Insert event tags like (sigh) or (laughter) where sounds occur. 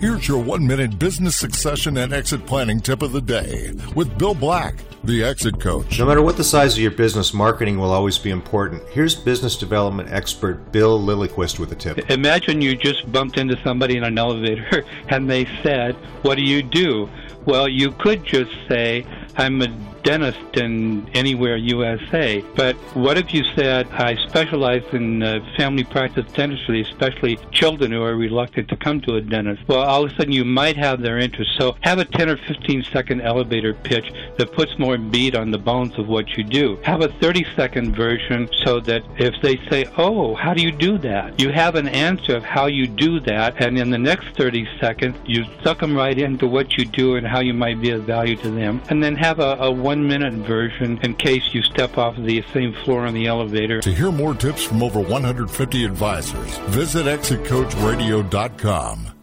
Here's your one minute business succession and exit planning tip of the day with Bill Black, the exit coach. No matter what the size of your business, marketing will always be important. Here's business development expert Bill Lilliquist with a tip. Imagine you just bumped into somebody in an elevator (laughs) and they said, What do you do? Well, you could just say, I'm a dentist in anywhere USA. But what if you said, I specialize in uh, family practice dentistry, especially children who are reluctant to come to a dentist? Well, all of a sudden you might have their interest. So have a 10 or 15 second elevator pitch that puts more meat on the bones of what you do. Have a 30 second version so that if they say, Oh, how do you do that? You have an answer of how you do that. And in the next 30 seconds, you suck them right into what you do and how you might be of value to them. And then have a, a one minute version in case you step off the same floor on the elevator. To hear more tips from over 150 advisors, visit exitcoachradio.com.